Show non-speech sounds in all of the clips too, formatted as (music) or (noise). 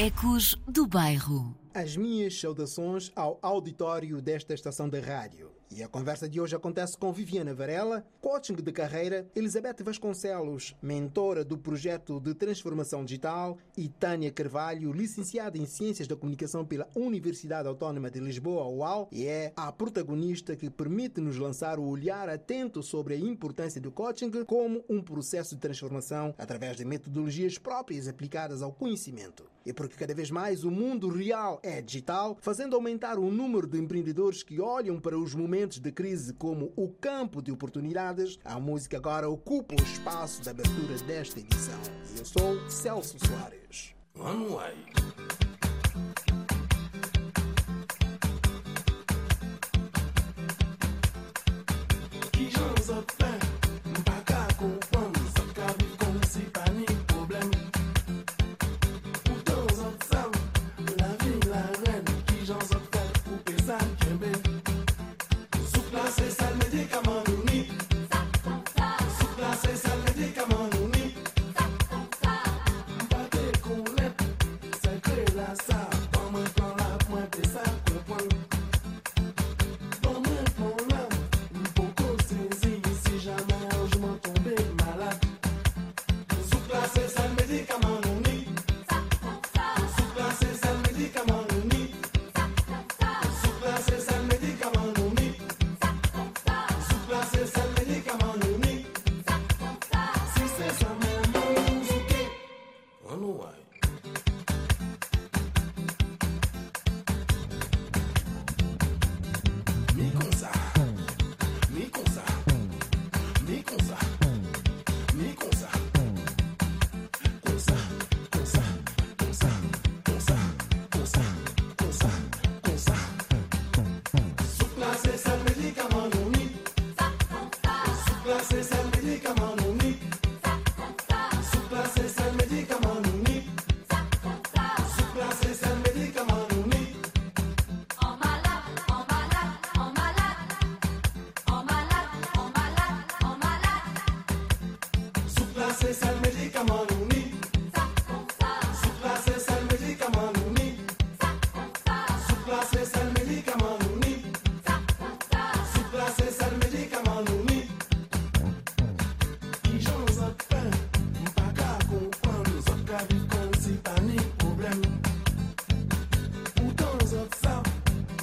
Ecos do Bairro. As minhas saudações ao auditório desta estação de rádio. E a conversa de hoje acontece com Viviana Varela, coaching de carreira, Elizabeth Vasconcelos, mentora do projeto de transformação digital, e Tânia Carvalho, licenciada em Ciências da Comunicação pela Universidade Autónoma de Lisboa, UAL, e é a protagonista que permite-nos lançar o olhar atento sobre a importância do coaching como um processo de transformação através de metodologias próprias aplicadas ao conhecimento. E porque cada vez mais o mundo real é digital, fazendo aumentar o número de empreendedores que olham para os momentos momentos de crise como o campo de oportunidades, a música agora ocupa o espaço da abertura desta edição. Eu sou Celso Soares. One way. A pé, macaco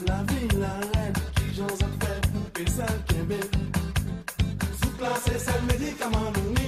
la ville, la reine, qui j'en fait, et ça qui est Sous classe, c'est le médicament, nous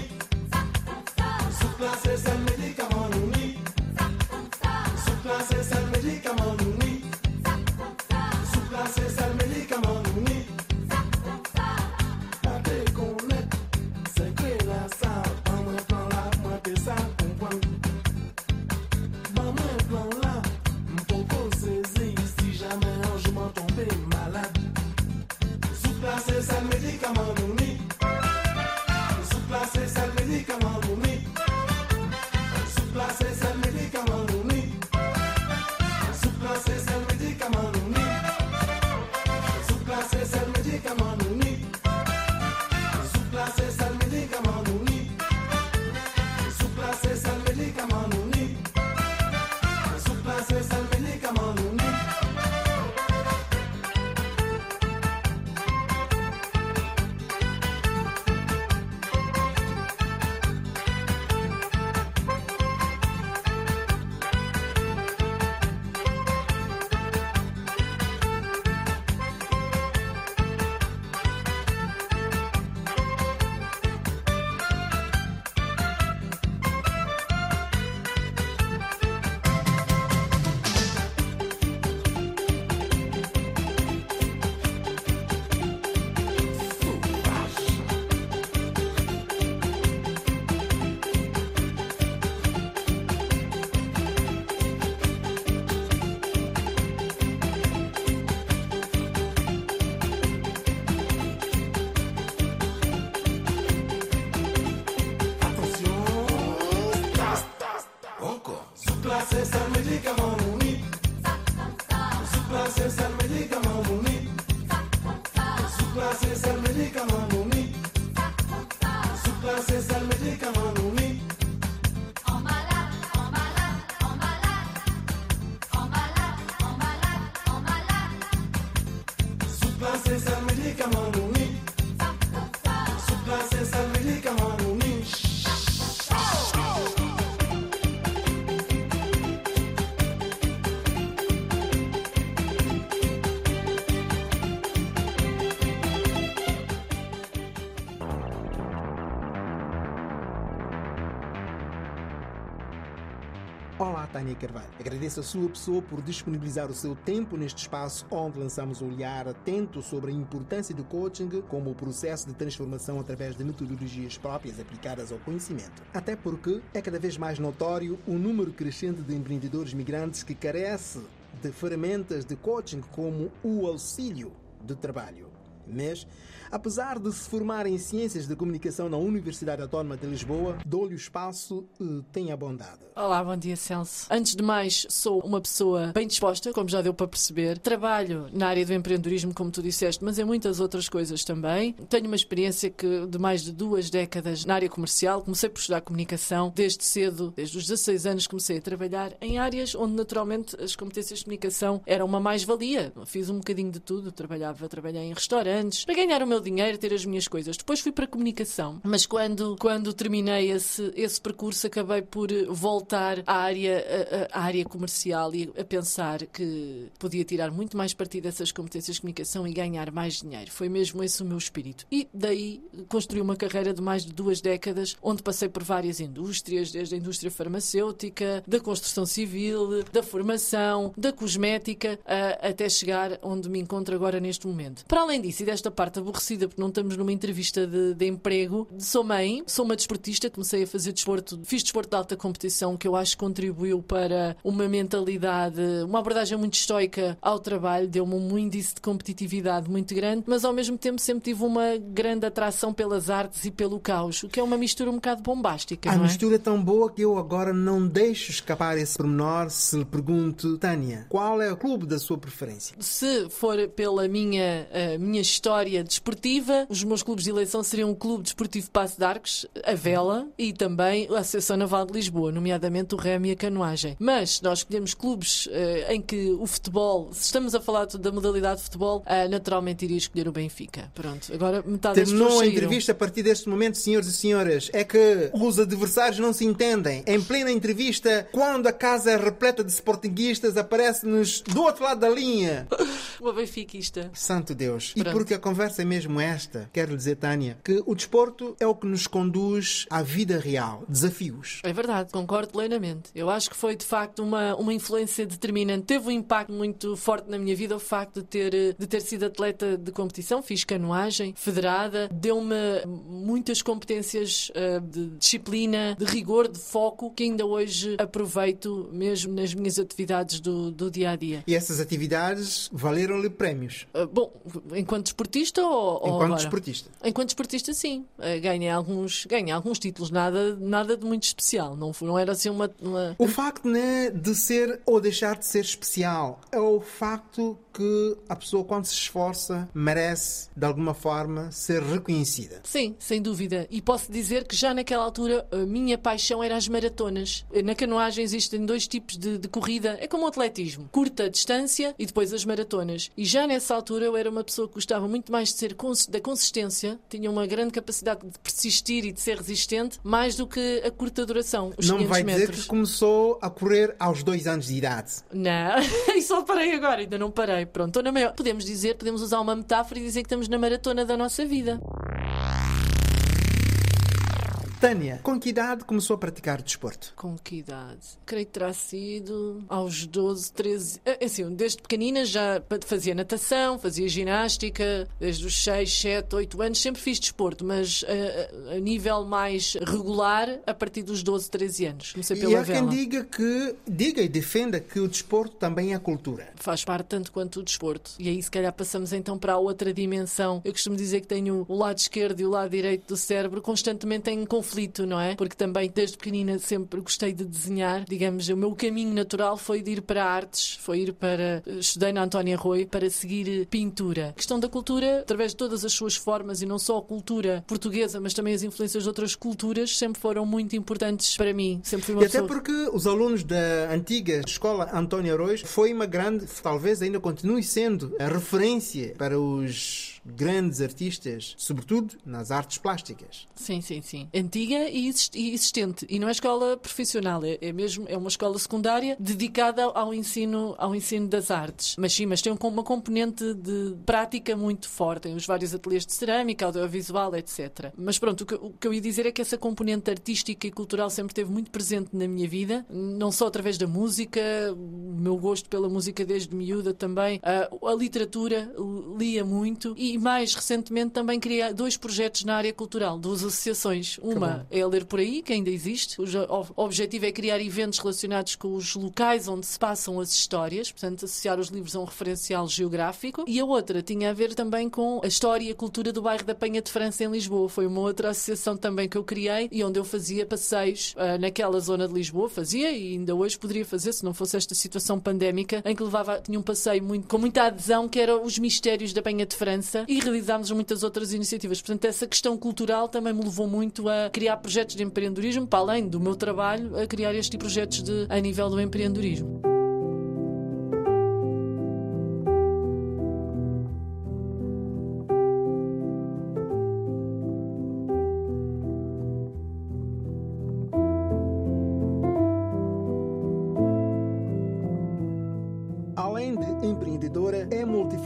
Tânia Carvalho. Agradeço a sua pessoa por disponibilizar o seu tempo neste espaço onde lançamos um olhar atento sobre a importância do coaching como o processo de transformação através de metodologias próprias aplicadas ao conhecimento. Até porque é cada vez mais notório o número crescente de empreendedores migrantes que carece de ferramentas de coaching como o auxílio de trabalho. Mas, apesar de se formar em Ciências de Comunicação na Universidade Autónoma de Lisboa, dou-lhe o espaço e tenha bondade. Olá, bom dia, Celso. Antes de mais, sou uma pessoa bem disposta, como já deu para perceber. Trabalho na área do empreendedorismo, como tu disseste, mas em muitas outras coisas também. Tenho uma experiência que, de mais de duas décadas na área comercial. Comecei por estudar comunicação desde cedo, desde os 16 anos comecei a trabalhar em áreas onde naturalmente as competências de comunicação eram uma mais-valia. Fiz um bocadinho de tudo, trabalhava, trabalhei em restaurantes, para ganhar o meu dinheiro, ter as minhas coisas. Depois fui para a comunicação, mas quando, quando terminei esse, esse percurso, acabei por voltar à área, à, à área comercial e a pensar que podia tirar muito mais partido dessas competências de comunicação e ganhar mais dinheiro. Foi mesmo esse o meu espírito. E daí construí uma carreira de mais de duas décadas, onde passei por várias indústrias, desde a indústria farmacêutica, da construção civil, da formação, da cosmética, até chegar onde me encontro agora neste momento. Para além disso, desta parte aborrecida, porque não estamos numa entrevista de, de, emprego. Sou mãe, sou uma desportista, comecei a fazer desporto, fiz desporto de alta competição, que eu acho que contribuiu para uma mentalidade, uma abordagem muito estoica ao trabalho, deu-me um índice de competitividade muito grande, mas ao mesmo tempo sempre tive uma grande atração pelas artes e pelo caos, o que é uma mistura um bocado bombástica. A é? mistura é tão boa que eu agora não deixo escapar esse pormenor se lhe pergunto, Tânia, qual é o clube da sua preferência? Se for pela minha, minha história desportiva, os meus clubes de eleição seriam o Clube Desportivo Passo de Arcos, a Vela e também a Associação Naval de Lisboa, nomeadamente o Remo e a Canoagem. Mas nós escolhemos clubes uh, em que o futebol, se estamos a falar da modalidade de futebol, uh, naturalmente iria escolher o Benfica. Pronto, agora metade Terminou a entrevista a partir deste momento, senhores e senhoras. É que os adversários não se entendem. Em plena entrevista, quando a casa é repleta de sportinguistas, aparece-nos do outro lado da linha. (laughs) Uma benfiquista. Santo Deus. Pronto. E porque a conversa é mesmo esta, quero dizer, Tânia, que o desporto é o que nos conduz à vida real, desafios. É verdade, concordo plenamente. Eu acho que foi de facto uma, uma influência determinante. Teve um impacto muito forte na minha vida o facto de ter, de ter sido atleta de competição, fiz canoagem, federada, deu-me muitas competências uh, de disciplina, de rigor, de foco, que ainda hoje aproveito mesmo nas minhas atividades do, do dia a dia. E essas atividades valeram-lhe prémios? Uh, bom, enquanto desportista ou, Enquanto agora? desportista. Enquanto desportista, sim. Uh, ganhei alguns, ganhei alguns títulos, nada, nada de muito especial. Não, não era assim uma, uma... O facto né, de ser ou deixar de ser especial é o facto que a pessoa, quando se esforça, merece, de alguma forma, ser reconhecida. Sim, sem dúvida. E posso dizer que já naquela altura a minha paixão era as maratonas. Na canoagem existem dois tipos de, de corrida. É como o atletismo. Curta distância e depois as maratonas. E já nessa altura eu era uma pessoa que gostava muito mais de ser da consistência, tinha uma grande capacidade de persistir e de ser resistente, mais do que a curta duração. Os Não vai metros. dizer que começou a correr aos dois anos de idade. Não, (laughs) e só parei agora, ainda não parei. Pronto, estou na maior. Podemos dizer, podemos usar uma metáfora e dizer que estamos na maratona da nossa vida. Tânia, com que idade começou a praticar desporto? Com que idade? Creio que terá sido aos 12, 13. Assim, desde pequenina já fazia natação, fazia ginástica, desde os 6, 7, 8 anos sempre fiz desporto, mas a, a nível mais regular a partir dos 12, 13 anos. Comecei pela e há vela. quem diga que diga e defenda que o desporto também é cultura. Faz parte tanto quanto o desporto. E aí se calhar passamos então para a outra dimensão. Eu costumo dizer que tenho o lado esquerdo e o lado direito do cérebro constantemente em conflito conflito, não é? Porque também desde pequenina sempre gostei de desenhar. Digamos, o meu caminho natural foi de ir para artes, foi ir para. Estudei na Antónia Rui para seguir pintura. A questão da cultura, através de todas as suas formas, e não só a cultura portuguesa, mas também as influências de outras culturas, sempre foram muito importantes para mim. Sempre fui uma E até pessoa... porque os alunos da antiga escola António Arroz foi uma grande, talvez ainda continue sendo, a referência para os grandes artistas, sobretudo nas artes plásticas. Sim, sim, sim. Antiga e exist- existente. E não é escola profissional, é, é mesmo é uma escola secundária dedicada ao ensino, ao ensino das artes. Mas sim, mas tem um- uma componente de prática muito forte. Tem os vários ateliês de cerâmica, audiovisual, etc. Mas pronto, o que, o que eu ia dizer é que essa componente artística e cultural sempre esteve muito presente na minha vida, não só através da música, o meu gosto pela música desde miúda também, a, a literatura, lia muito e mais recentemente também criei dois projetos na área cultural, duas associações. Uma é a Ler Por Aí, que ainda existe, cujo o- objetivo é criar eventos relacionados com os locais onde se passam as histórias, portanto, associar os livros a um referencial geográfico. E a outra tinha a ver também com a história e a cultura do bairro da Penha de França, em Lisboa. Foi uma outra associação também que eu criei e onde eu fazia passeios ah, naquela zona de Lisboa. Fazia e ainda hoje poderia fazer, se não fosse esta situação pandémica, em que levava, tinha um passeio muito, com muita adesão, que era os mistérios da Penha de França e realizámos muitas outras iniciativas. Portanto, essa questão cultural também me levou muito a criar projetos de empreendedorismo, para além do meu trabalho, a criar estes projetos de, a nível do empreendedorismo.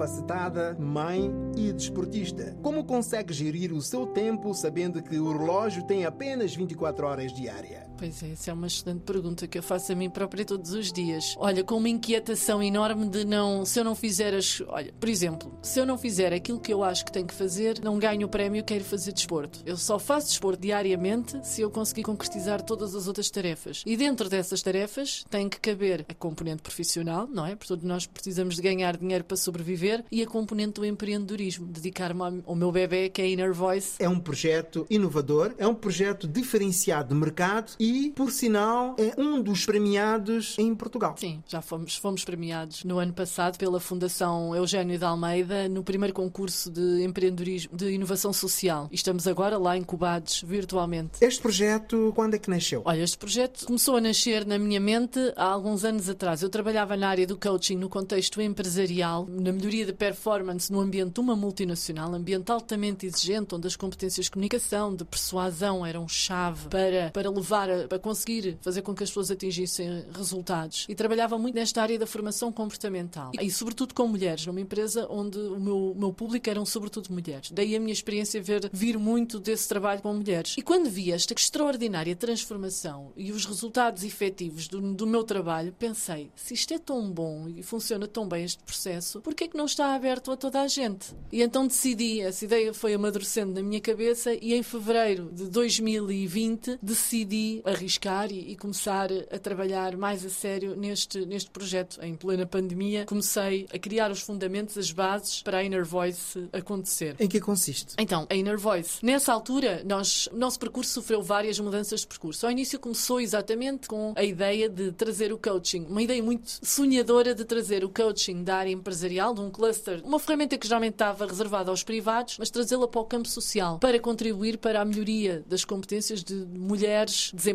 Multifacetada, mãe e desportista. Como consegue gerir o seu tempo sabendo que o relógio tem apenas 24 horas diária? Pois é, essa é uma excelente pergunta que eu faço a mim própria todos os dias. Olha, com uma inquietação enorme de não. Se eu não fizer as. Olha, por exemplo, se eu não fizer aquilo que eu acho que tenho que fazer, não ganho o prémio, quero fazer desporto. Eu só faço desporto diariamente se eu conseguir concretizar todas as outras tarefas. E dentro dessas tarefas tem que caber a componente profissional, não é? Portanto, nós precisamos de ganhar dinheiro para sobreviver e a componente do empreendedorismo. Dedicar-me ao- meu bebê, que é a Inner Voice, É um projeto inovador, é um projeto diferenciado de mercado e, por sinal, é um dos premiados em Portugal. Sim, já fomos, fomos premiados no ano passado pela Fundação Eugênio de Almeida no primeiro concurso de empreendedorismo de inovação social. E estamos agora lá incubados virtualmente. Este projeto, quando é que nasceu? Olha, este projeto começou a nascer na minha mente há alguns anos atrás. Eu trabalhava na área do coaching no contexto empresarial, na melhoria da performance no ambiente de uma multinacional, ambiente altamente exigente, onde as competências de comunicação, de persuasão eram chave para, para levar a, para conseguir fazer com que as pessoas atingissem resultados. E trabalhava muito nesta área da formação comportamental. E, sobretudo com mulheres, numa empresa onde o meu, meu público eram sobretudo mulheres. Daí a minha experiência ver vir muito desse trabalho com mulheres. E quando vi esta extraordinária transformação e os resultados efetivos do, do meu trabalho, pensei, se isto é tão bom e funciona tão bem este processo, por que é que não está aberto a toda a gente? E então decidi, essa ideia foi amadurecendo na minha cabeça e em fevereiro de 2020 decidi arriscar e, e começar a trabalhar mais a sério neste, neste projeto. Em plena pandemia, comecei a criar os fundamentos, as bases para a Inner Voice acontecer. Em que consiste? Então, a Inner Voice. Nessa altura, nós, o nosso percurso sofreu várias mudanças de percurso. Ao início começou exatamente com a ideia de trazer o coaching, uma ideia muito sonhadora de trazer o coaching da área empresarial, de um cluster, uma ferramenta que geralmente estava reservada aos privados, mas trazê-la para o campo social, para contribuir para a melhoria das competências de mulheres desempregadas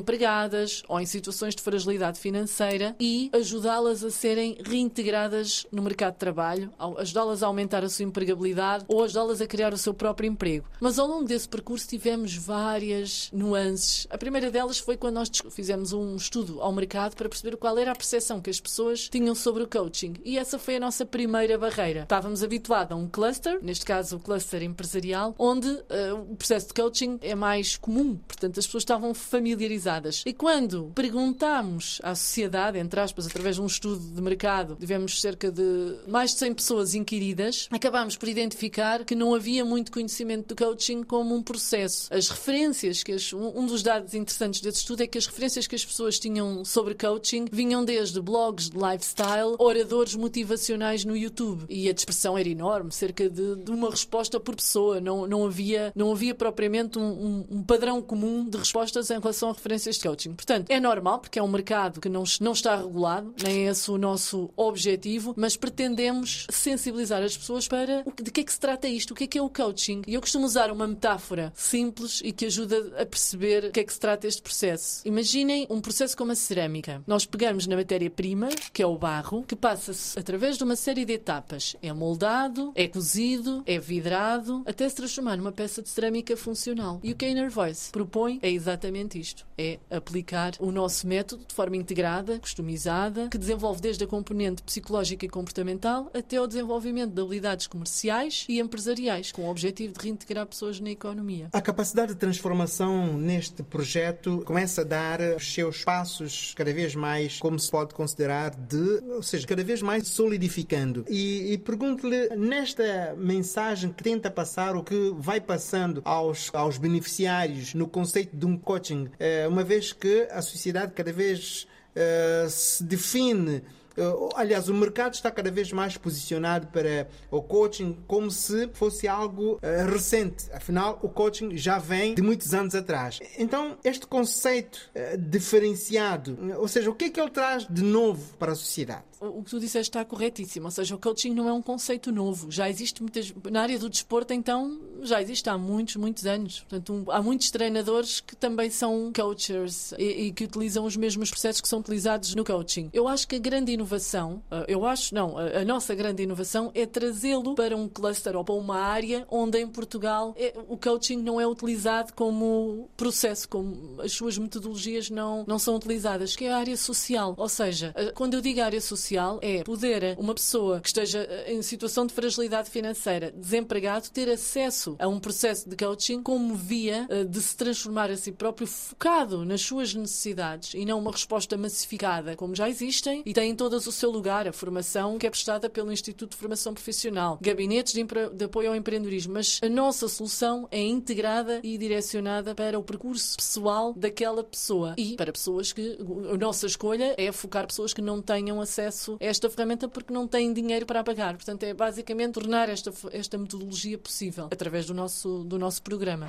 ou em situações de fragilidade financeira e ajudá-las a serem reintegradas no mercado de trabalho, ajudá-las a aumentar a sua empregabilidade ou ajudá-las a criar o seu próprio emprego. Mas ao longo desse percurso tivemos várias nuances. A primeira delas foi quando nós fizemos um estudo ao mercado para perceber qual era a percepção que as pessoas tinham sobre o coaching. E essa foi a nossa primeira barreira. Estávamos habituados a um cluster, neste caso o cluster empresarial, onde eh, o processo de coaching é mais comum. Portanto, as pessoas estavam familiarizadas. E quando perguntámos à sociedade, entre aspas, através de um estudo de mercado, tivemos cerca de mais de 100 pessoas inquiridas, acabámos por identificar que não havia muito conhecimento do coaching como um processo. As referências que as, um dos dados interessantes desse estudo é que as referências que as pessoas tinham sobre coaching vinham desde blogs de lifestyle, oradores motivacionais no YouTube. E a dispersão era enorme, cerca de de, de uma resposta por pessoa. Não, não, havia, não havia propriamente um, um, um, padrão comum de respostas em relação a referências de coaching. Portanto, é normal, porque é um mercado que não, não está regulado, nem é esse o nosso objetivo, mas pretendemos sensibilizar as pessoas para o, de que é que se trata isto, o que é que é o coaching. E eu costumo usar uma metáfora simples e que ajuda a perceber o que é que se trata este processo. Imaginem um processo como a cerâmica. Nós pegamos na matéria-prima, que é o barro, que passa-se através de uma série de etapas. É moldado, é cozido, é vidrado, até se transformar numa peça de cerâmica funcional. E o que a Inner Voice propõe é exatamente isto: é aplicar o nosso método de forma integrada, customizada, que desenvolve desde a componente psicológica e comportamental até o desenvolvimento de habilidades comerciais e empresariais, com o objetivo de reintegrar pessoas na economia. A capacidade de transformação neste projeto começa a dar os seus passos cada vez mais, como se pode considerar, de, ou seja, cada vez mais solidificando. E, e pergunto-lhe, nesta mensagem que tenta passar, o que vai passando aos, aos beneficiários no conceito de um coaching, eh, uma vez que a sociedade cada vez uh, se define Uh, aliás, o mercado está cada vez mais posicionado para o coaching como se fosse algo uh, recente. Afinal, o coaching já vem de muitos anos atrás. Então, este conceito diferenciado, ou seja, o que é que ele traz de novo para a sociedade? O que tu disseste está corretíssimo. Ou seja, o coaching não é um conceito novo. Já existe muitas. Na área do desporto, então, já existe há muitos, muitos anos. Portanto, um, há muitos treinadores que também são coaches e, e, que utilizam os mesmos processos que são utilizados no coaching. Eu acho que a grande inovação, uh, eu acho, não, a, a nossa grande inovação é trazê-lo para um cluster ou para uma área onde em Portugal é, o coaching não é utilizado como processo, como as suas metodologias não, não são utilizadas, que é a área social. Ou seja, uh, quando eu digo área social, social é poder uma pessoa que esteja eh, em situação de fragilidade financeira, desempregado, ter acesso a um processo de coaching como via eh, de se transformar a si próprio focado nas suas necessidades e não uma resposta massificada, como já existem e têm todas o seu lugar, a formação que é prestada pelo Instituto de Formação Profissional, gabinetes de, de apoio ao empreendedorismo, mas a nossa solução é integrada e direcionada para o percurso pessoal daquela pessoa e para pessoas que a nossa escolha é focar pessoas que não tenham acesso acesso a esta ferramenta porque não têm dinheiro para pagar. Portanto, é basicamente tornar esta, esta metodologia possível através do nosso, do nosso programa.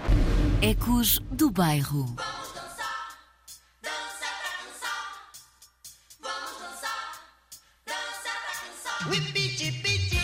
Ecos do Bairro. Whippy-chippy-chippy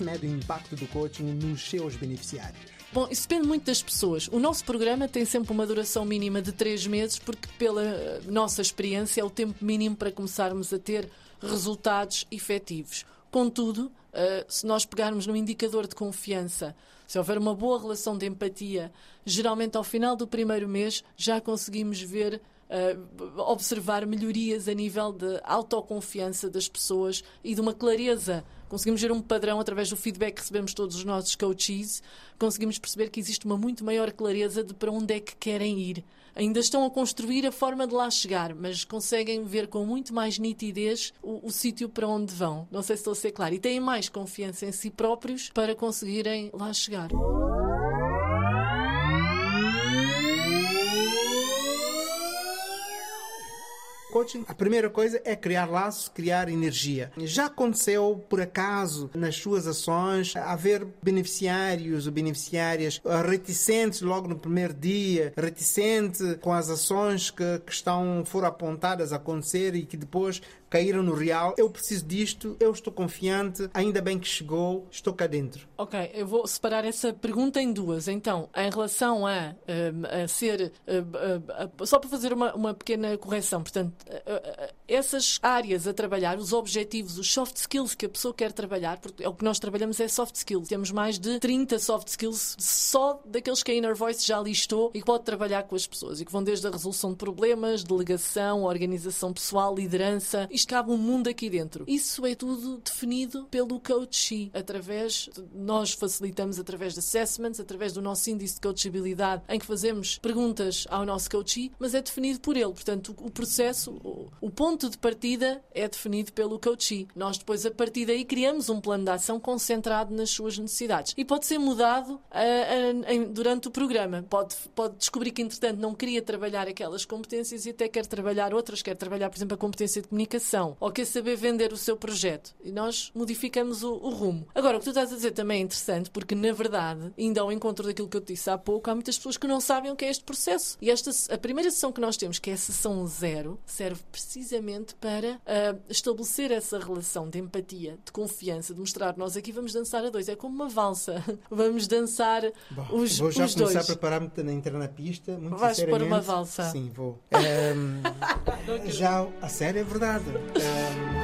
Tânia, como é que se mede o impacto do coaching nos seus beneficiários? Bom, isso depende muito das pessoas. O nosso programa tem sempre uma duração mínima de três meses, porque, pela eh, nossa experiência, é o tempo mínimo para começarmos a ter resultados efetivos. Contudo, eh, se nós pegarmos no indicador de confiança, se houver uma boa relação de empatia, geralmente ao final do primeiro mês já conseguimos ver uh, observar melhorias a nível de autoconfiança das pessoas e de uma clareza. Conseguimos ver um padrão através do feedback que recebemos todos os nossos coaches, conseguimos perceber que existe uma muito maior clareza de para onde é que querem ir. Ainda estão a construir a forma de lá chegar, mas conseguem ver com muito mais nitidez o, o sítio para onde vão. Não sei se estou a ser claro. E têm mais confiança em si próprios para conseguirem lá chegar. Coaching, a primeira coisa é criar laços, criar energia. Já aconteceu, por acaso, nas suas ações, haver beneficiários ou beneficiárias reticentes logo no primeiro dia, reticentes com as ações que, que estão, foram apontadas a acontecer e que depois caíram no real. Eu preciso disto, eu estou confiante, ainda bem que chegou, estou cá dentro. Ok, eu vou separar essa pergunta em duas. Então, em relação a, a, a ser. A, só para fazer uma, uma pequena correção, portanto, essas áreas a trabalhar, os objetivos, os soft skills que a pessoa quer trabalhar, porque é o que nós trabalhamos é soft skills. Temos mais de 30 soft skills só daqueles que a Inner Voice já listou e que pode trabalhar com as pessoas e que vão desde a resolução de problemas, delegação, organização pessoal, liderança isto cabe um mundo aqui dentro. Isso é tudo definido pelo coachee, através, nós facilitamos através de assessments, através do nosso índice de coachabilidade, em que fazemos perguntas ao nosso coachee, mas é definido por ele. Portanto, o processo, o ponto de partida é definido pelo coachee. Nós depois, a partir daí, criamos um plano de ação concentrado nas suas necessidades. E pode ser mudado a, a, a, durante o programa. Pode, pode descobrir que, entretanto, não queria trabalhar aquelas competências e até quer trabalhar outras, quer trabalhar, por exemplo, a competência de comunicação ou quer saber vender o seu projeto. E nós modificamos o, o, rumo. Agora, o que tu estás a dizer também é interessante, porque na verdade, ainda ao encontro daquilo que eu te disse há pouco, há muitas pessoas que não sabem o que é este processo. E esta, a primeira sessão que nós temos, que é a sessão zero, serve precisamente para uh, estabelecer essa relação de empatia, de confiança, de mostrar nós aqui vamos dançar a dois. É como uma valsa. (laughs) vamos dançar Bom, os, Vou já os começar dois. a preparar-me a entrar na pista. Muito Vais pôr uma valsa? Sim, vou. Um, (laughs) já, a sério, é verdade. 嗯。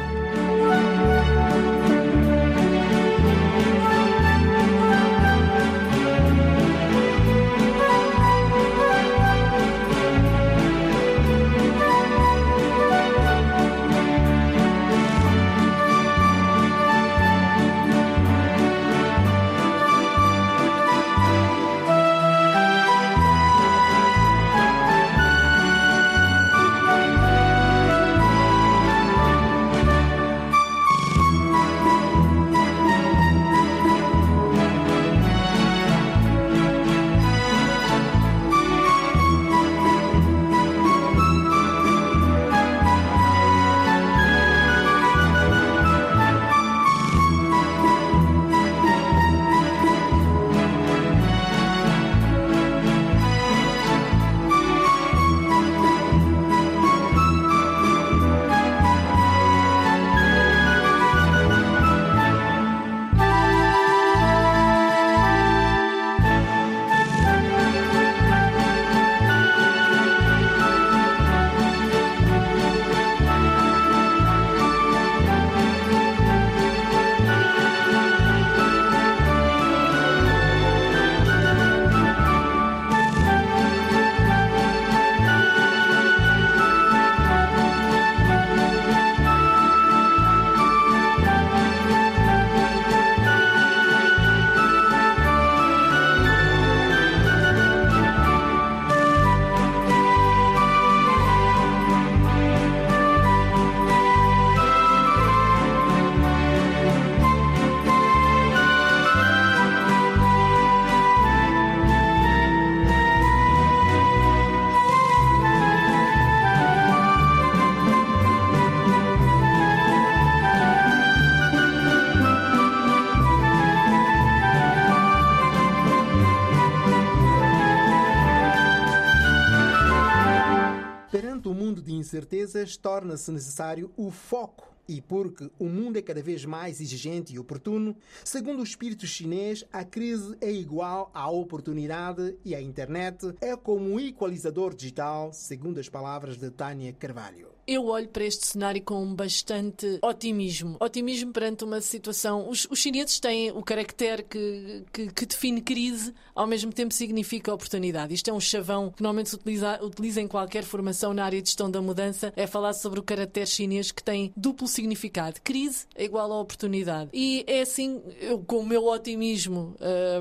Incertezas, torna-se necessário o foco. E porque o mundo é cada vez mais exigente e oportuno, segundo o espírito chinês, a crise é igual à oportunidade e a internet é como um equalizador digital, segundo as palavras de Tânia Carvalho. Eu olho para este cenário com bastante otimismo. Otimismo perante uma situação. Os, os chineses têm o caractere que, que, que, define crise, ao mesmo tempo significa oportunidade. Isto é um chavão que normalmente se utiliza, utiliza em qualquer formação na área de gestão da mudança. É falar sobre o caractere chinês que tem duplo significado. Crise é igual a oportunidade. E é assim, eu, com o meu otimismo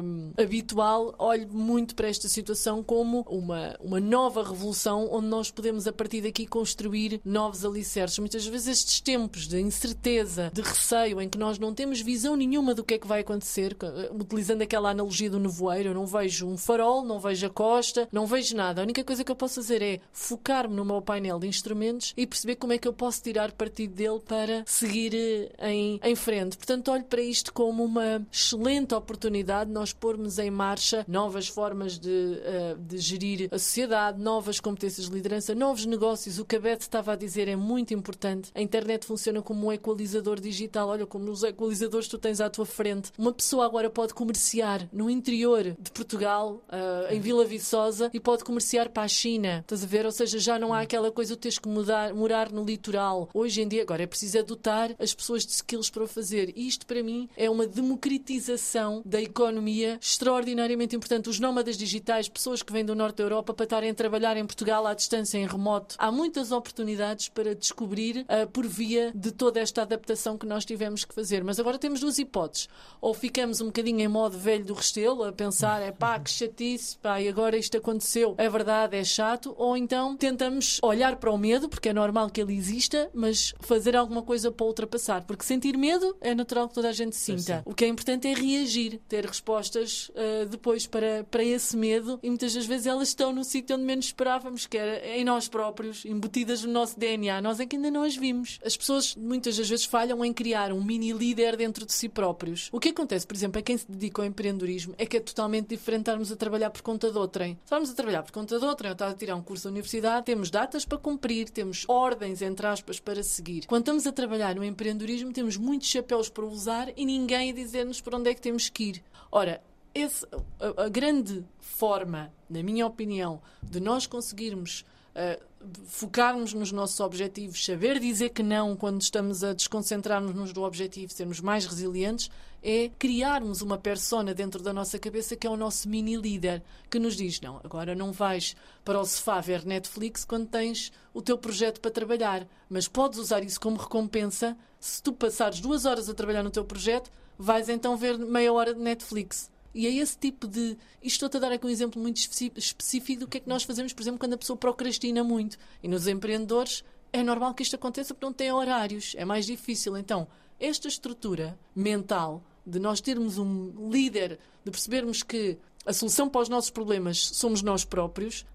hum, habitual, olho muito para esta situação como uma, uma nova revolução onde nós podemos, a partir daqui, construir novos alicerces. Muitas vezes estes tempos de incerteza, de receio, em que nós não temos visão nenhuma do que é que vai acontecer, eh, utilizando aquela analogia do nevoeiro, eu não vejo um farol, não vejo a costa, não vejo nada. A única coisa que eu posso fazer é focar-me no meu painel de instrumentos e perceber como é que eu posso tirar partido dele para seguir eh, em, em frente. Portanto, olho para isto como uma excelente oportunidade nós pormos em marcha novas formas de, uh, de gerir a sociedade, novas competências de liderança, novos negócios. O Beth estava a dizer é muito importante. A internet funciona como um equalizador digital. Olha, como nos equalizadores tu tens à tua frente. Uma pessoa agora pode comerciar no interior de Portugal, uh, em Vila Viçosa, e pode comerciar para a China. Estás a ver? Ou seja, já não há aquela coisa de teres que mudar, morar no litoral. Hoje em dia, agora é preciso adotar as pessoas de skills para o fazer. E isto, para mim, é uma democratização da economia extraordinariamente importante. Os nómadas digitais, pessoas que vêm do norte da Europa para estarem a trabalhar em Portugal à distância, em remoto. Há muitas oportunidades para descobrir uh, por via de toda esta adaptação que nós tivemos que fazer. Mas agora temos duas hipóteses. Ou ficamos um bocadinho em modo velho do restelo, a pensar, é pá, que chatice, pá, e agora isto aconteceu, é verdade, é chato, ou então tentamos olhar para o medo, porque é normal que ele exista, mas fazer alguma coisa para ultrapassar. Porque sentir medo é natural que toda a gente sinta. O que é importante é reagir, ter respostas uh, depois para, para esse medo, e muitas das vezes elas estão no sítio onde menos esperávamos, que era em nós próprios, embutidas no nosso DNA, nós é que ainda não as vimos. As pessoas muitas das vezes falham em criar um mini líder dentro de si próprios. O que acontece, por exemplo, é quem se dedica ao empreendedorismo é que é totalmente diferente estarmos a trabalhar por conta de outrem. Estamos a trabalhar por conta de outrem, ou estar a tirar um curso da universidade, temos datas para cumprir, temos ordens, entre aspas, para seguir. Quando estamos a trabalhar no empreendedorismo, temos muitos chapéus para usar e ninguém a dizer-nos para onde é que temos que ir. Ora, esse, a, a, grande forma, na minha opinião, de nós conseguirmos uh, focarmos nos nossos objetivos, saber dizer que não quando estamos a desconcentrar-nos do objetivo, sermos mais resilientes, é criarmos uma persona dentro da nossa cabeça que é o nosso mini líder, que nos diz: não, agora não vais para o sofá ver Netflix quando tens o teu projeto para trabalhar, mas podes usar isso como recompensa. Se tu passares duas horas a trabalhar no teu projeto, vais então ver meia hora de Netflix. E é esse tipo de. Isto estou a dar aqui um exemplo muito específico do que é que nós fazemos, por exemplo, quando a pessoa procrastina muito. E nos empreendedores é normal que isto aconteça porque não tem horários, é mais difícil. Então, esta estrutura mental de nós termos um líder, de percebermos que a solução para os nossos problemas somos nós próprios,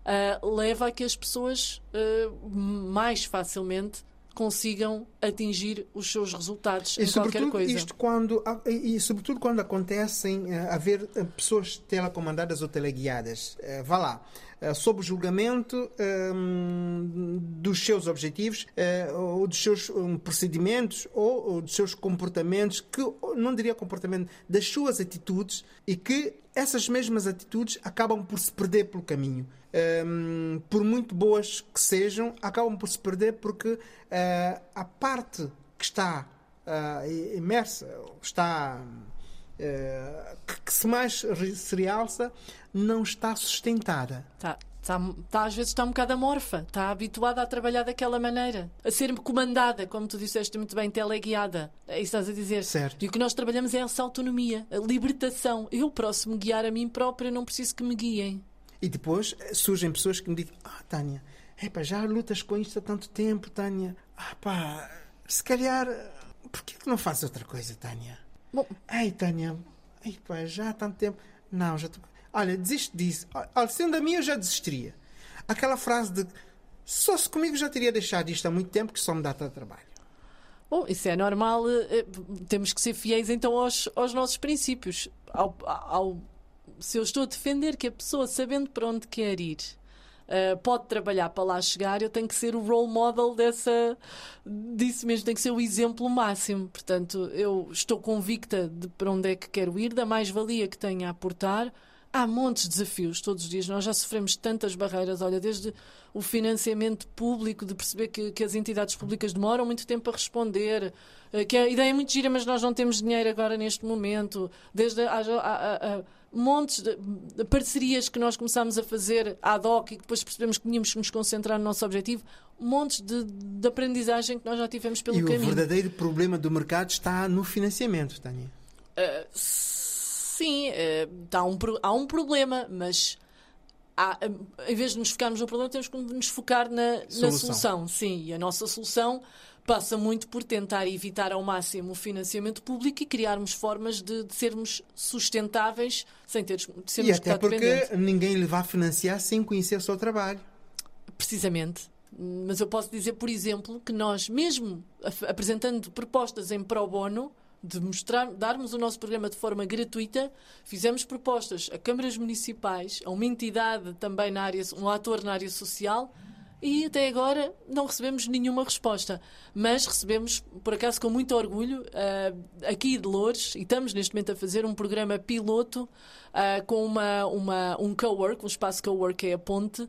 uh, leva a que as pessoas uh, mais facilmente consigam atingir os seus resultados e, em qualquer coisa. Isto quando, e, e sobretudo quando acontecem uh, haver uh, pessoas telecomandadas ou teleguiadas. Uh, vá lá. Uh, sob o julgamento um, dos seus objetivos uh, ou dos seus um, procedimentos ou, ou, dos seus comportamentos, que não diria comportamento, das suas atitudes e que essas mesmas atitudes acabam por se perder pelo caminho um, por muito boas que sejam, acabam por se perder porque uh, a parte que está uh, imersa, está uh, que, que, se mais se realça, não está sustentada. Tá. Está, está, às vezes está um bocado amorfa, está habituada a trabalhar daquela maneira, a ser comandada, como tu disseste muito bem, teleguiada. É isso estás a dizer. Certo. E o que nós trabalhamos é essa autonomia, a libertação. Eu posso me guiar a mim própria, não preciso que me guiem. E depois eh, surgem pessoas que me dizem: Ah, Tânia, epa, já lutas com isto há tanto tempo, Tânia. Ah, pá, se calhar, por que não fazes outra coisa, Tânia? Bom. Ei, Tânia, epa, já há tanto tempo. Não, já estou. Olha, desiste disso. Olha, sendo a mim, eu já desistiria. Aquela frase de só se comigo já teria deixado isto há muito tempo que só me dá tanto trabalho. Bom, isso é normal. Eh, temos que ser fiéis então aos, aos nossos princípios, ao, ao se eu estou a defender que a pessoa, sabendo para onde quer ir, uh, pode trabalhar para lá chegar, eu tenho que ser o role model dessa, disso mesmo, tenho que ser o exemplo máximo. Portanto, eu estou convicta de para onde é que quero ir, da mais-valia que tenho a aportar. Há montes de desafios todos os dias. Nós já sofremos tantas barreiras, olha, desde o financiamento público, de perceber que, que as entidades públicas demoram muito tempo a responder, eh, que a ideia é muito gira, mas nós não temos dinheiro agora neste momento, desde a, a, a, a montes de, de, parcerias que nós começámos a fazer ad hoc e depois percebemos que tínhamos que nos concentrar no nosso objetivo, montes de, de aprendizagem que nós já tivemos pelo e caminho. E o verdadeiro problema do mercado está no financiamento, Tânia. Uh, sim, uh, há, um, há um problema, mas há, em vez de nos focarmos no problema, temos que nos focar na solução. na solução. Sim, e a nossa solução passa muito por tentar evitar ao máximo o financiamento público e criarmos formas de, de sermos sustentáveis sem ter de sermos E até porque ninguém lhe vai financiar sem conhecer o seu trabalho. Precisamente. Mas eu posso dizer, por exemplo, que nós, mesmo apresentando propostas em pro bono, de mostrar, darmos o nosso programa de forma gratuita, fizemos propostas a câmaras municipais, a uma entidade também na área, um ator na área social, e até agora não recebemos nenhuma resposta. Mas recebemos, por acaso, com muito orgulho, uh, aqui de Loures, e estamos neste momento a fazer um programa piloto uh, com uma, uma, um co-work, um espaço co-work é a Ponte, uh,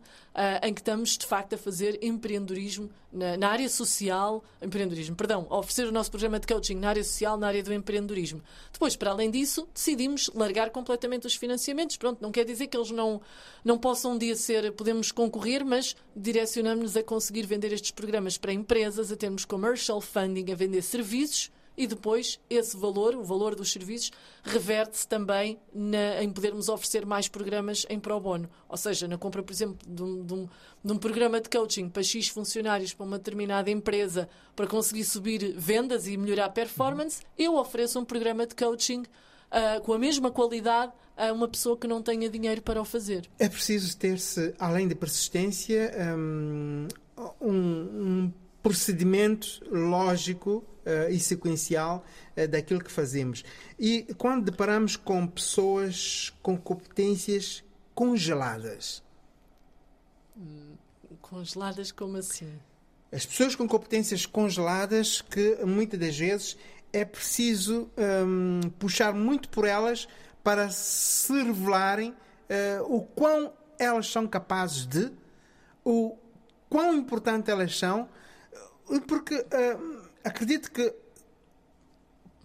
em que estamos de facto a fazer empreendedorismo na, na, área social, empreendedorismo, perdão, a oferecer o nosso programa de coaching na área social, na área do empreendedorismo. Depois, para além disso, decidimos largar completamente os financiamentos. Pronto, não quer dizer que eles não, não possam um dia ser, podemos concorrer, mas direcionamos-nos a conseguir vender estes programas para empresas, a termos commercial funding, a vender serviços e depois esse valor, o valor dos serviços, reverte-se também na, em podermos oferecer mais programas em pro bono. Ou seja, na compra, por exemplo, de um, de um, de um programa de coaching para X funcionários para uma determinada empresa para conseguir subir vendas e melhorar a performance, eu ofereço um programa de coaching uh, com a mesma qualidade a uma pessoa que não tenha dinheiro para o fazer. É preciso ter-se, além da persistência, um, um procedimento lógico uh, e sequencial uh, daquilo que fazemos. E quando deparamos com pessoas com competências congeladas. Hum, congeladas como assim? As pessoas com competências congeladas que muitas das vezes é preciso um, puxar muito por elas para se revelarem uh, o quão elas são capazes de, o quão importante elas são, porque uh, acredito que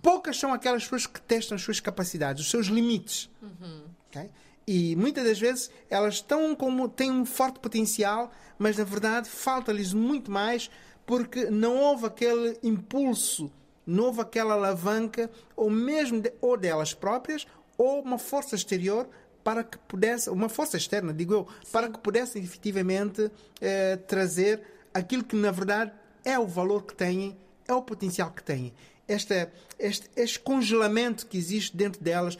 poucas são aquelas pessoas que testam as suas capacidades, os seus limites. Uhum. Okay? E muitas das vezes elas estão como têm um forte potencial, mas na verdade falta-lhes muito mais porque não houve aquele impulso, não houve aquela alavanca, ou mesmo de, ou delas próprias, ou uma força exterior para que pudesse, uma força externa, digo eu, Sim. para que pudessem efetivamente eh, trazer aquilo que na verdade é o valor que têm, é o potencial que têm. Esta, este, este congelamento que existe dentro delas,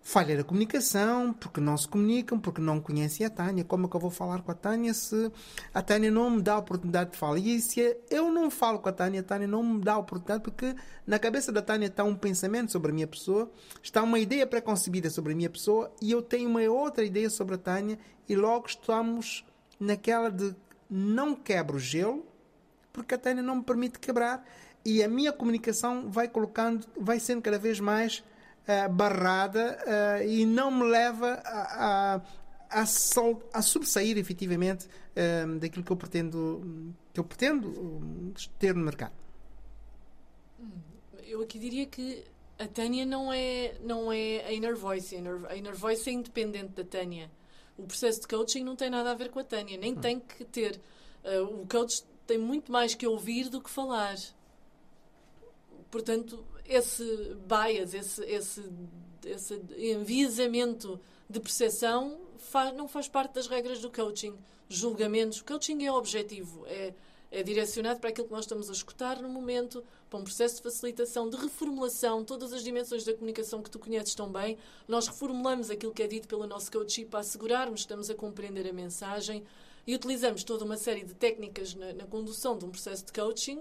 falha da comunicação, porque não se comunicam, porque não conhecem a Tânia. Como é que eu vou falar com a Tânia se a Tânia não me dá a oportunidade de falar? E se eu não falo com a Tânia, a Tânia não me dá a oportunidade, porque na cabeça da Tânia está um pensamento sobre a minha pessoa, está uma ideia preconcebida sobre a minha pessoa, e eu tenho uma outra ideia sobre a Tânia, e logo estamos naquela de não quebro o gelo, porque a Tânia não me permite quebrar e a minha comunicação vai colocando, vai sendo cada vez mais uh, barrada uh, e não me leva a, a, a, sol, a sobressair efetivamente uh, daquilo que eu pretendo que eu pretendo ter no mercado. Eu aqui diria que a Tânia não é não é a inner voice, a inner, a inner voice é independente da Tânia. O processo de coaching não tem nada a ver com a Tânia, nem hum. tem que ter. o coach tem muito mais que ouvir do que falar. Portanto, esse bias, esse, esse, esse enviesamento de percepção faz, não faz parte das regras do coaching. Julgamentos. O coaching é objetivo, é, é direcionado para aquilo que nós estamos a escutar no momento, para um processo de facilitação, de reformulação, todas as dimensões da comunicação que tu conheces tão bem. Nós reformulamos aquilo que é dito pelo nosso coach para assegurarmos que estamos a compreender a mensagem e utilizamos toda uma série de técnicas na, na condução de um processo de coaching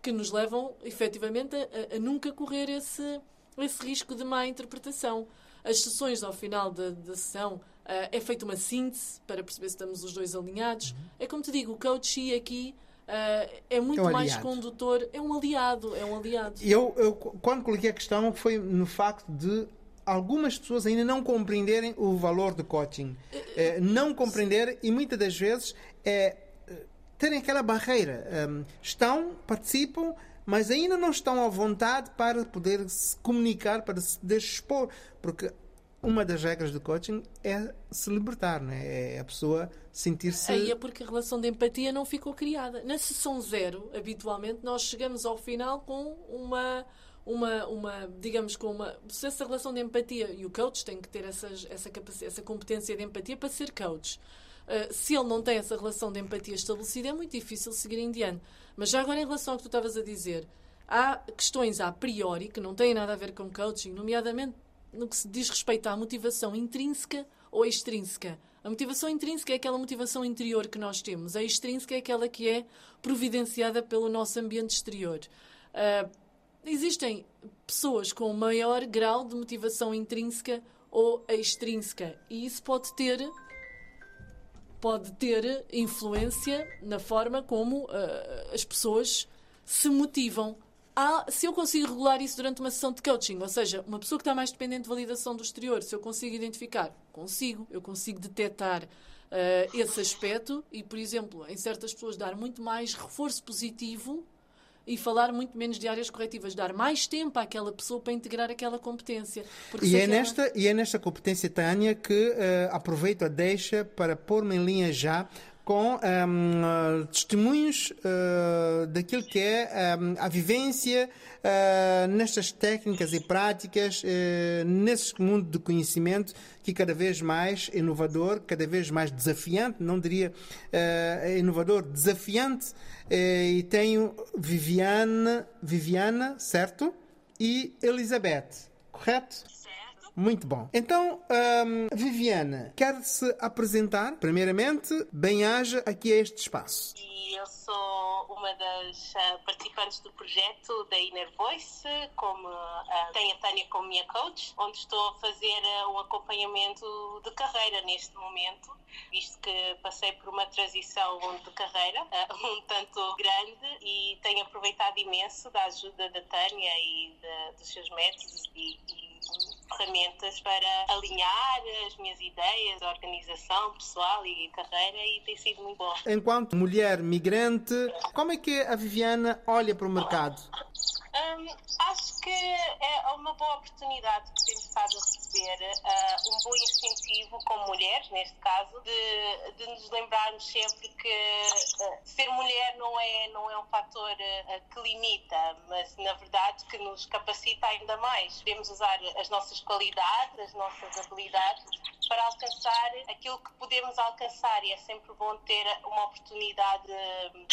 que nos levam, efetivamente, a, a, nunca correr esse, esse risco de má interpretação. As sessões ao final da, da sessão, Uh, é feita uma síntese para perceber se estamos os dois alinhados. É como te digo, o coach aqui uh, é muito É um mais condutor, é um aliado, é um aliado. Eu, eu, quando coloquei a questão, foi no facto de algumas pessoas ainda não compreenderem o valor do coaching. Eh, não compreender e muitas das vezes é, eh, terem aquela barreira. Um, estão, participam, mas ainda não estão à vontade para poder se comunicar, para se expor. Porque uma das regras do coaching é se libertar, não é? É a pessoa sentir-se. Aí é porque a relação de empatia não ficou criada. Na sessão zero, habitualmente, nós chegamos ao final com uma, uma, uma digamos, com uma. Se essa relação de empatia, e o coach tem que ter essas, essa, essa competência de empatia para ser coach. Uh, se ele não tem essa relação de empatia estabelecida, é muito difícil seguir em diante. Mas já agora, em relação ao que tu estavas a dizer, há questões a priori que não têm nada a ver com coaching, nomeadamente no que se diz respeito à motivação intrínseca ou extrínseca. A motivação intrínseca é aquela motivação interior que nós temos. A extrínseca é aquela que é providenciada pelo nosso ambiente exterior. Uh, existem pessoas com maior grau de motivação intrínseca ou extrínseca. E isso pode ter pode ter influência na forma como uh, as pessoas se motivam. Há, se eu consigo regular isso durante uma sessão de coaching, ou seja, uma pessoa que está mais dependente de validação do exterior, se eu consigo identificar, consigo, eu consigo detectar uh, esse aspecto e, por exemplo, em certas pessoas dar muito mais reforço positivo e falar muito menos de áreas corretivas, dar mais tempo àquela pessoa para integrar aquela competência. E é, nesta, e é nesta competência, Tânia, que eh, aproveito a deixa para pôr-me em linha já com ehm, testemunhos eh, daquilo que é ehm, a vivência eh, nestas técnicas e práticas, eh, nesse mundo de conhecimento que cada vez mais inovador, cada vez mais desafiante, não diria eh, inovador, desafiante, eh, e tenho Viviane, Viviana, certo? E Elizabeth, correto? Muito bom. Então, hum, Viviana, quer-se apresentar? Primeiramente, bem-aja aqui a este espaço. E eu sou uma das ah, participantes do projeto da Inner Voice, como ah, tenho a Tânia como minha coach, onde estou a fazer ah, um acompanhamento de carreira neste momento, visto que passei por uma transição de carreira ah, (laughs) um tanto grande e tenho aproveitado imenso da ajuda da Tânia e da- dos seus métodos e, e ferramentas para alinhar as minhas ideias, a organização pessoal e carreira e tem sido muito bom. Enquanto mulher migrante, como é que a Viviana olha para o mercado? Hum, acho que é uma boa oportunidade que temos estado a receber, ah, um bom incentivo como mulheres, neste caso, de, de nos lembrarmos sempre que ah, ser mulher não é, não é um fator ah, que limita, mas na verdade que nos capacita ainda mais. Podemos usar as nossas qualidades, as nossas habilidades alcançar aquilo que podemos alcançar e é sempre bom ter uma oportunidade hum,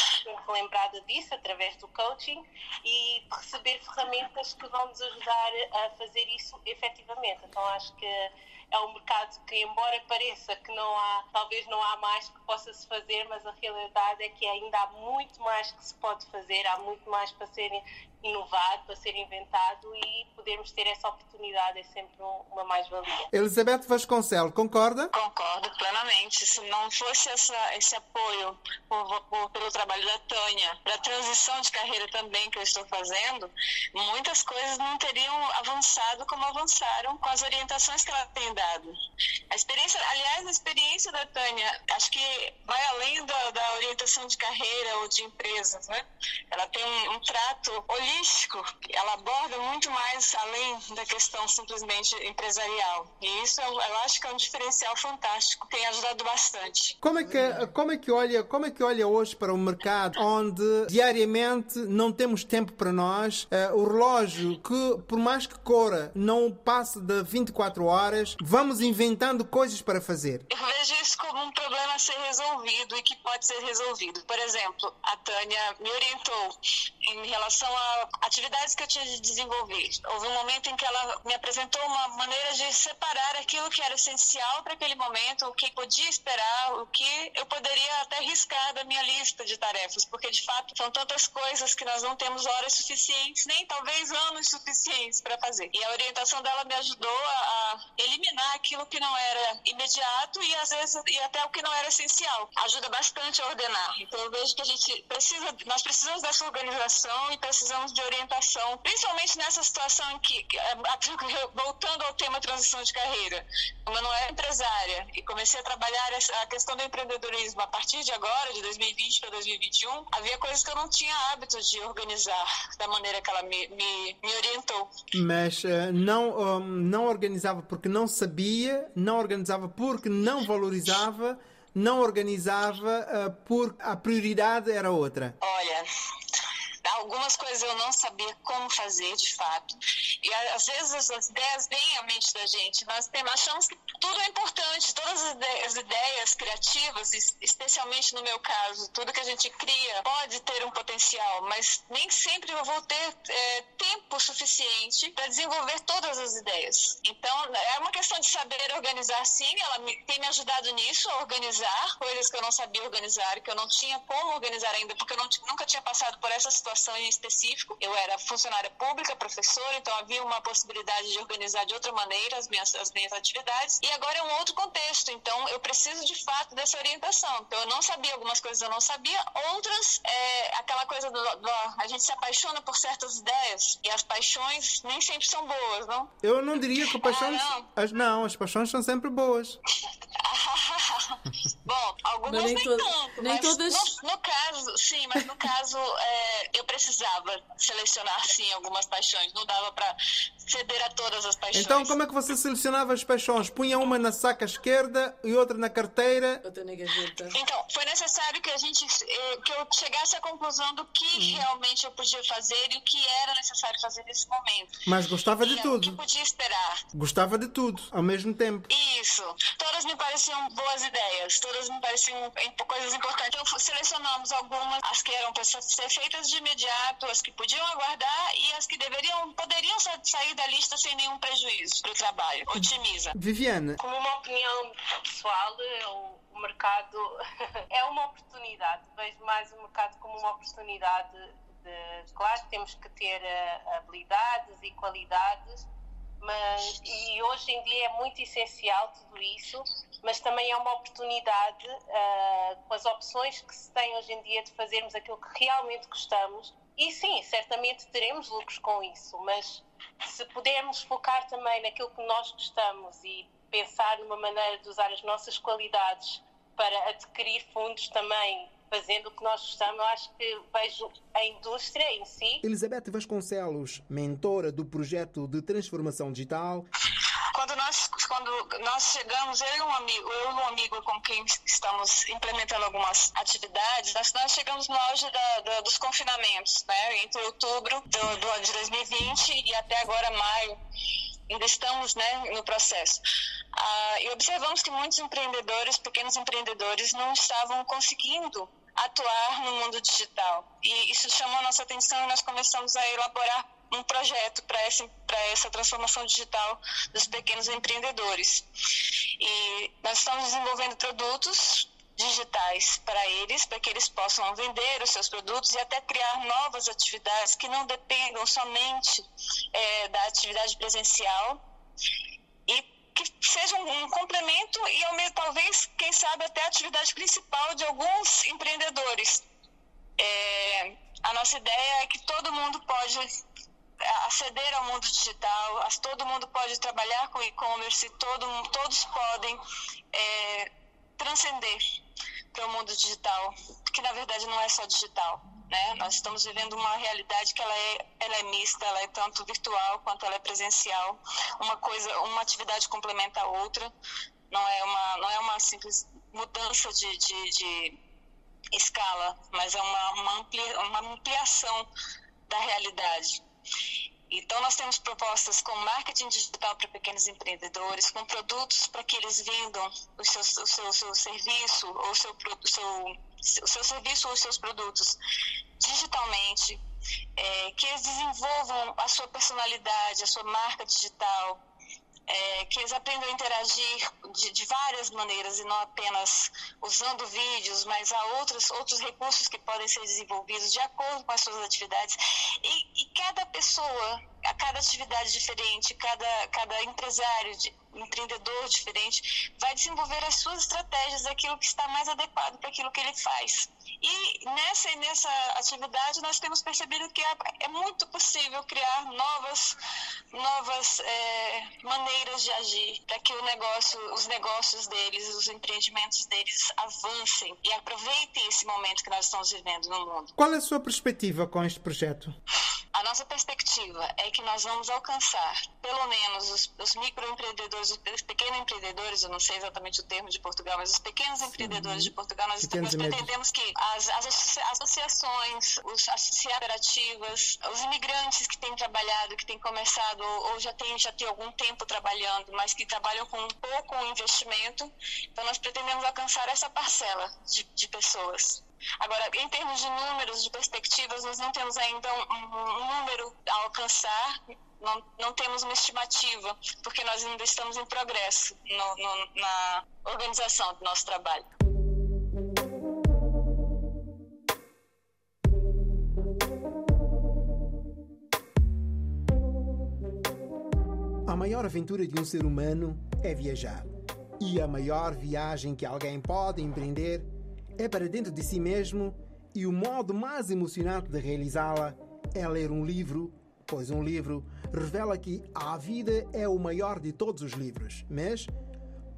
relembrada disso através do coaching e receber ferramentas que vão nos ajudar a fazer isso efetivamente. Então acho que é um mercado que, embora pareça que não há, talvez não há mais que possa se fazer, mas a realidade é que ainda há muito mais que se pode fazer, há muito mais para ser inovado, para ser inventado e podermos ter essa oportunidade é sempre um- uma mais-valia. Elizabeth Vasconcelos, concorda? Concordo plenamente. Se não fosse essa, esse apoio por- por- pelo trabalho da Tânia, para a transição de carreira também que eu estou fazendo, muitas coisas não teriam avançado como avançaram com as orientações que ela tem dado. A experiência, aliás, a experiência da Tânia, acho que vai além da, da orientação de carreira ou de empresas, né? Ela tem um, trato holístico, ela aborda muito mais além da questão simplesmente empresarial. E isso eu, eu acho que é um diferencial fantástico, tem ajudado bastante. Como é que como é que olha como é que olha hoje para o mercado onde diariamente não temos tempo para nós Eh, o relógio que por mais que corra não passa de 24 horas vamos inventando coisas para fazer Eu vejo isso como um problema a ser resolvido e que pode ser resolvido. Por exemplo, a Tânia me orientou em relação a atividades que eu tinha de desenvolver. Houve um momento em que ela me apresentou uma maneira de separar aquilo que era essencial para aquele momento, o que podia esperar, o que eu poderia até riscar da minha lista de tarefas, porque de fato são tantas coisas que nós não temos horas suficientes, nem talvez anos suficientes para fazer. E a orientação dela me ajudou a, eliminar aquilo que não era imediato e às vezes e até o que não era essencial. Ajuda bastante a ordenar. Então eu vejo que a gente precisa, nós precisamos dessa organização e precisamos de orientação, principalmente nessa situação em que, é, (laughs) voltando ao tema transição de carreira, como eu não era empresária e comecei a trabalhar a questão do empreendedorismo a partir de agora, de 2020 para 2021, havia coisas que eu não tinha hábito de organizar da maneira que ela me, me, me orientou. Mas uh, não, um, não organizava porque não sabia, não organizava porque não valorizava, não organizava uh, porque a prioridade era outra. Olha, Algumas coisas eu não sabia como fazer de fato. E às vezes as ideias vêm à mente da gente. Nós temos, achamos que tudo é importante, todas as ideias, as ideias criativas, especialmente no meu caso, tudo que a gente cria pode ter um potencial, mas nem sempre eu vou ter é, tempo suficiente para desenvolver todas as ideias. Então é uma questão de saber organizar sim, ela me, tem me ajudado nisso, a organizar coisas que eu não sabia organizar, que eu não tinha como organizar ainda, porque eu não, nunca tinha passado por essa situação situação em específico. Eu era funcionária pública, professora, então havia uma possibilidade de organizar de outra maneira as minhas, as minhas atividades. E agora é um outro contexto, então eu preciso de fato dessa orientação. Então eu não sabia, algumas coisas eu não sabia, outras, é, aquela coisa do, do, a gente se apaixona por certas ideias e as paixões nem sempre são boas, não? Eu não diria que paixões. Ah, não. As, não, as paixões são sempre boas. (laughs) Bom, algumas nem, nem to tanto. Nem todas... no, no, caso, sim, mas no caso é, eu precisava selecionar sim algumas paixões. Não dava para ceder a todas as paixões. Então como é que você selecionava as paixões? Punha uma na saca esquerda e outra na carteira? Outra na gaveta. Então, foi necessário que a gente eh, que eu chegasse à conclusão do que hum. realmente eu podia fazer e o que era necessário fazer nesse momento. Mas gostava de e tudo. O que podia esperar. Gostava de tudo, ao mesmo tempo. Isso. Todas me pareciam boas ideias, todas me pareciam coisas importantes. Então, selecionamos algumas, as que eram para ser feitas de imediato, as que podiam aguardar e as que deveriam, poderiam sair da lista sem nenhum prejuízo para o trabalho. Otimiza. Viviane. Como uma opinião pessoal, eu o mercado (laughs) é uma oportunidade. Vejo mais o mercado como uma oportunidade de, claro, temos que ter uh, habilidades e qualidades, mas e hoje em dia é muito essencial tudo isso, mas também é uma oportunidade uh, com as opções que se tem hoje em dia de fazermos aquilo que realmente gostamos. E sim, certamente teremos lucros com isso, mas se pudermos focar também naquilo que nós gostamos e pensar numa maneira de usar as nossas qualidades para adquirir fundos também fazendo o que nós gostamos, acho que vejo a indústria em si. Elizabeth Vasconcelos, mentora do projeto de transformação digital. Quando nós, quando nós chegamos, eu e um amigo, eu e um amigo com quem estamos implementando algumas atividades, nós, nós chegamos no auge da, da, dos confinamentos, né? Entre outubro do, do ano de 2020 e até agora maio ainda estamos né, no processo. Ah, e observamos que muitos empreendedores, pequenos empreendedores, não estavam conseguindo atuar no mundo digital. E isso chamou nossa atenção e nós começamos a elaborar um projeto para essa, essa transformação digital dos pequenos empreendedores. E nós estamos desenvolvendo produtos digitais para eles, para que eles possam vender os seus produtos e até criar novas atividades que não dependam somente é, da atividade presencial que sejam um complemento e ao mesmo, talvez, quem sabe, até a atividade principal de alguns empreendedores. É, a nossa ideia é que todo mundo pode aceder ao mundo digital, todo mundo pode trabalhar com e-commerce, todo, todos podem é, transcender para o mundo digital, que na verdade não é só digital. Né? Nós estamos vivendo uma realidade que ela é, ela é mista, ela é tanto virtual quanto ela é presencial. Uma coisa, uma atividade complementa a outra. Não é uma, não é uma simples mudança de, de, de escala, mas é uma, uma, uma ampliação da realidade. Então, nós temos propostas com marketing digital para pequenos empreendedores, com produtos para que eles vendam o seu, o seu, o seu serviço ou o seu, o seu, o seu serviço ou os seus produtos digitalmente, é, que eles desenvolvam a sua personalidade, a sua marca digital, é, que eles aprendam a interagir de, de, várias maneiras e não apenas usando vídeos, mas há outros, outros recursos que podem ser desenvolvidos de acordo com as suas atividades. E, e cada pessoa a cada atividade diferente, cada, cada empresário, de, empreendedor diferente, vai desenvolver as suas estratégias daquilo que está mais adequado para aquilo que ele faz. E nessa, nessa atividade nós temos percebido que é, é muito possível criar novas, novas é, maneiras de agir para que o negócio, os negócios deles, os empreendimentos deles avancem e aproveitem esse momento que nós estamos vivendo no mundo. Qual é a sua perspectiva com este projeto? A nossa perspectiva é que nós vamos alcançar, pelo menos, os, os microempreendedores, os pequenos empreendedores, eu não sei exatamente o termo de Portugal, mas os pequenos empreendedores de Portugal, nós, nós pretendemos que as, as associações, os, as cooperativas, os imigrantes que têm trabalhado, que têm começado ou já têm já tem algum tempo trabalhando, mas que trabalham com pouco investimento, então nós pretendemos alcançar essa parcela de, de pessoas. Agora, em termos de números, de perspectivas, nós não temos ainda um, um número a alcançar, não, não, temos uma estimativa, porque nós ainda estamos em progresso no, no, na organização do nosso trabalho. A maior aventura de um ser humano é viajar. E a maior viagem que alguém pode empreender é para dentro de si mesmo e o modo mais emocionante de realizá-la é ler um livro, pois um livro revela que a vida é o maior de todos os livros, mas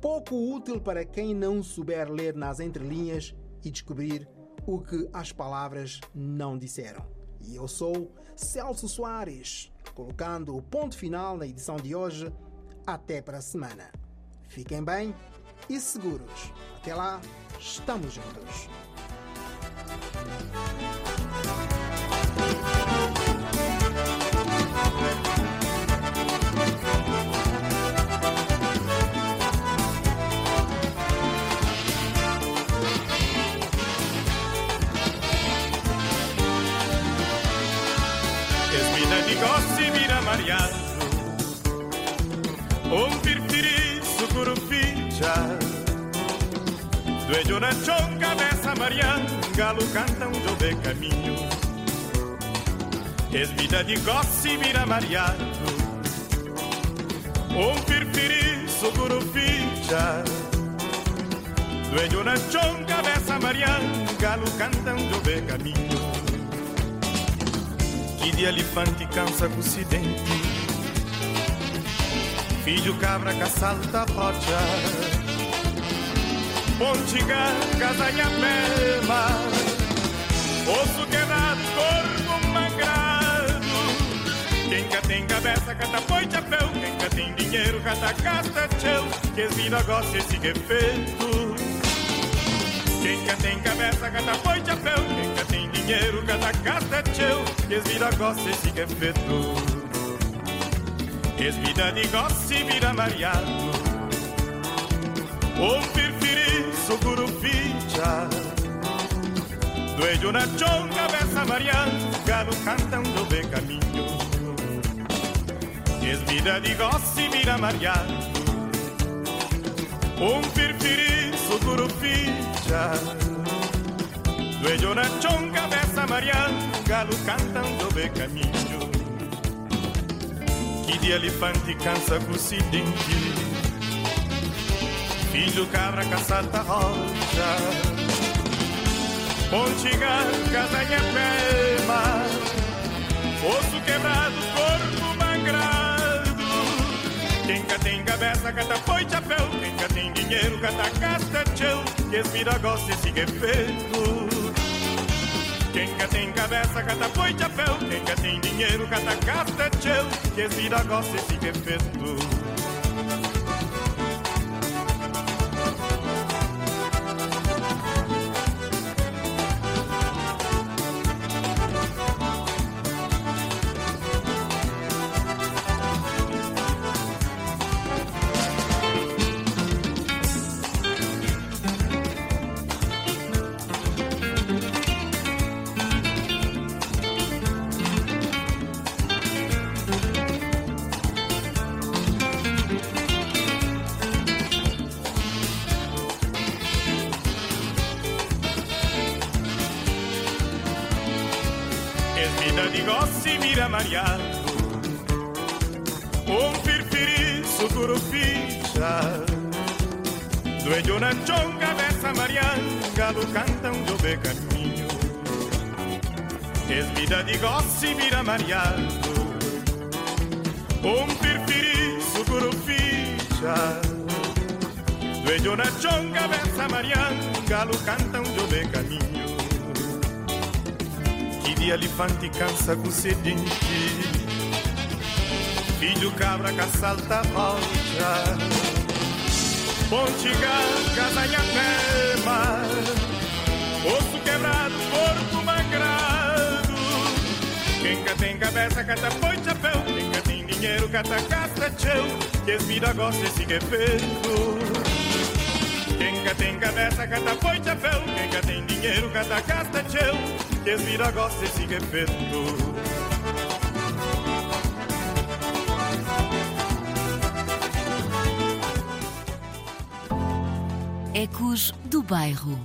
pouco útil para quem não souber ler nas entrelinhas e descobrir o que as palavras não disseram. E eu sou Celso Soares, colocando o ponto final na edição de hoje. Até para a semana. Fiquem bem e seguros. Até lá, estamos juntos. Due giornaccion cabeça mariano Galo canta um jove caminho. Esmina di gossi mira mariano Un firfirizo curuficia Due giornaccion cabeça mariano Galo canta um jove caminho. Que de elefante cansa com o dente Filho cabra que salta rocha Pontiga, casanha pema Osso quebrado, corpo mangrado. Quem cá tem cabeça, cata põe chapéu. Quem cá tem dinheiro, cata gasta tchau Que vira gosta esse que é feito. Quem cá tem cabeça, cata põe chapéu. Quem cá tem dinheiro, cata gasta tchau Que vira gosta esse que é feito. Es vida de gosse vira mariado Un firfirizo curuficha Dueño na chonga besa mariano Galo canta un dove caminho Es vida de gosse vira mariado Un firfirizo curuficha Dueño na chonga besa mariano Galo canta un dove caminho que de elefante cansa com o Filho cabra caçata rocha. Pontiga, casanha pema Osso quebrado, corpo mangrado. Quem tem cabeça, cata põe chapéu. Quem tem dinheiro, cata gasta tchau. Que es vida gosta que é feito quem tem cabeça, cata põe chapéu. Quem tem dinheiro, cata gasta tchau. Que es vida gosta que é feito Mariano Um firfiri, sucurupicha Dueño na chonga dessa marianga Do cantão do be caminho Es vida de gosse vira mariado Um firfiri, sucurupicha Dueño na chonga dessa marianga Do cantão do be caminho Que dia elefante cansa com sedente Filho cabra que salta a rocha Pontiga, casanha pema Osso quebrado, corpo magrado Quem cá tem cabeça, cata põe chapéu Quem cá tem dinheiro, cata casta cheu. Que vida gosta esse que feito Quem cá tem cabeça, cata põe chapéu Quem cá tem dinheiro, cata casta cheu Que es vida gosta esse que feito Ecos do Bairro.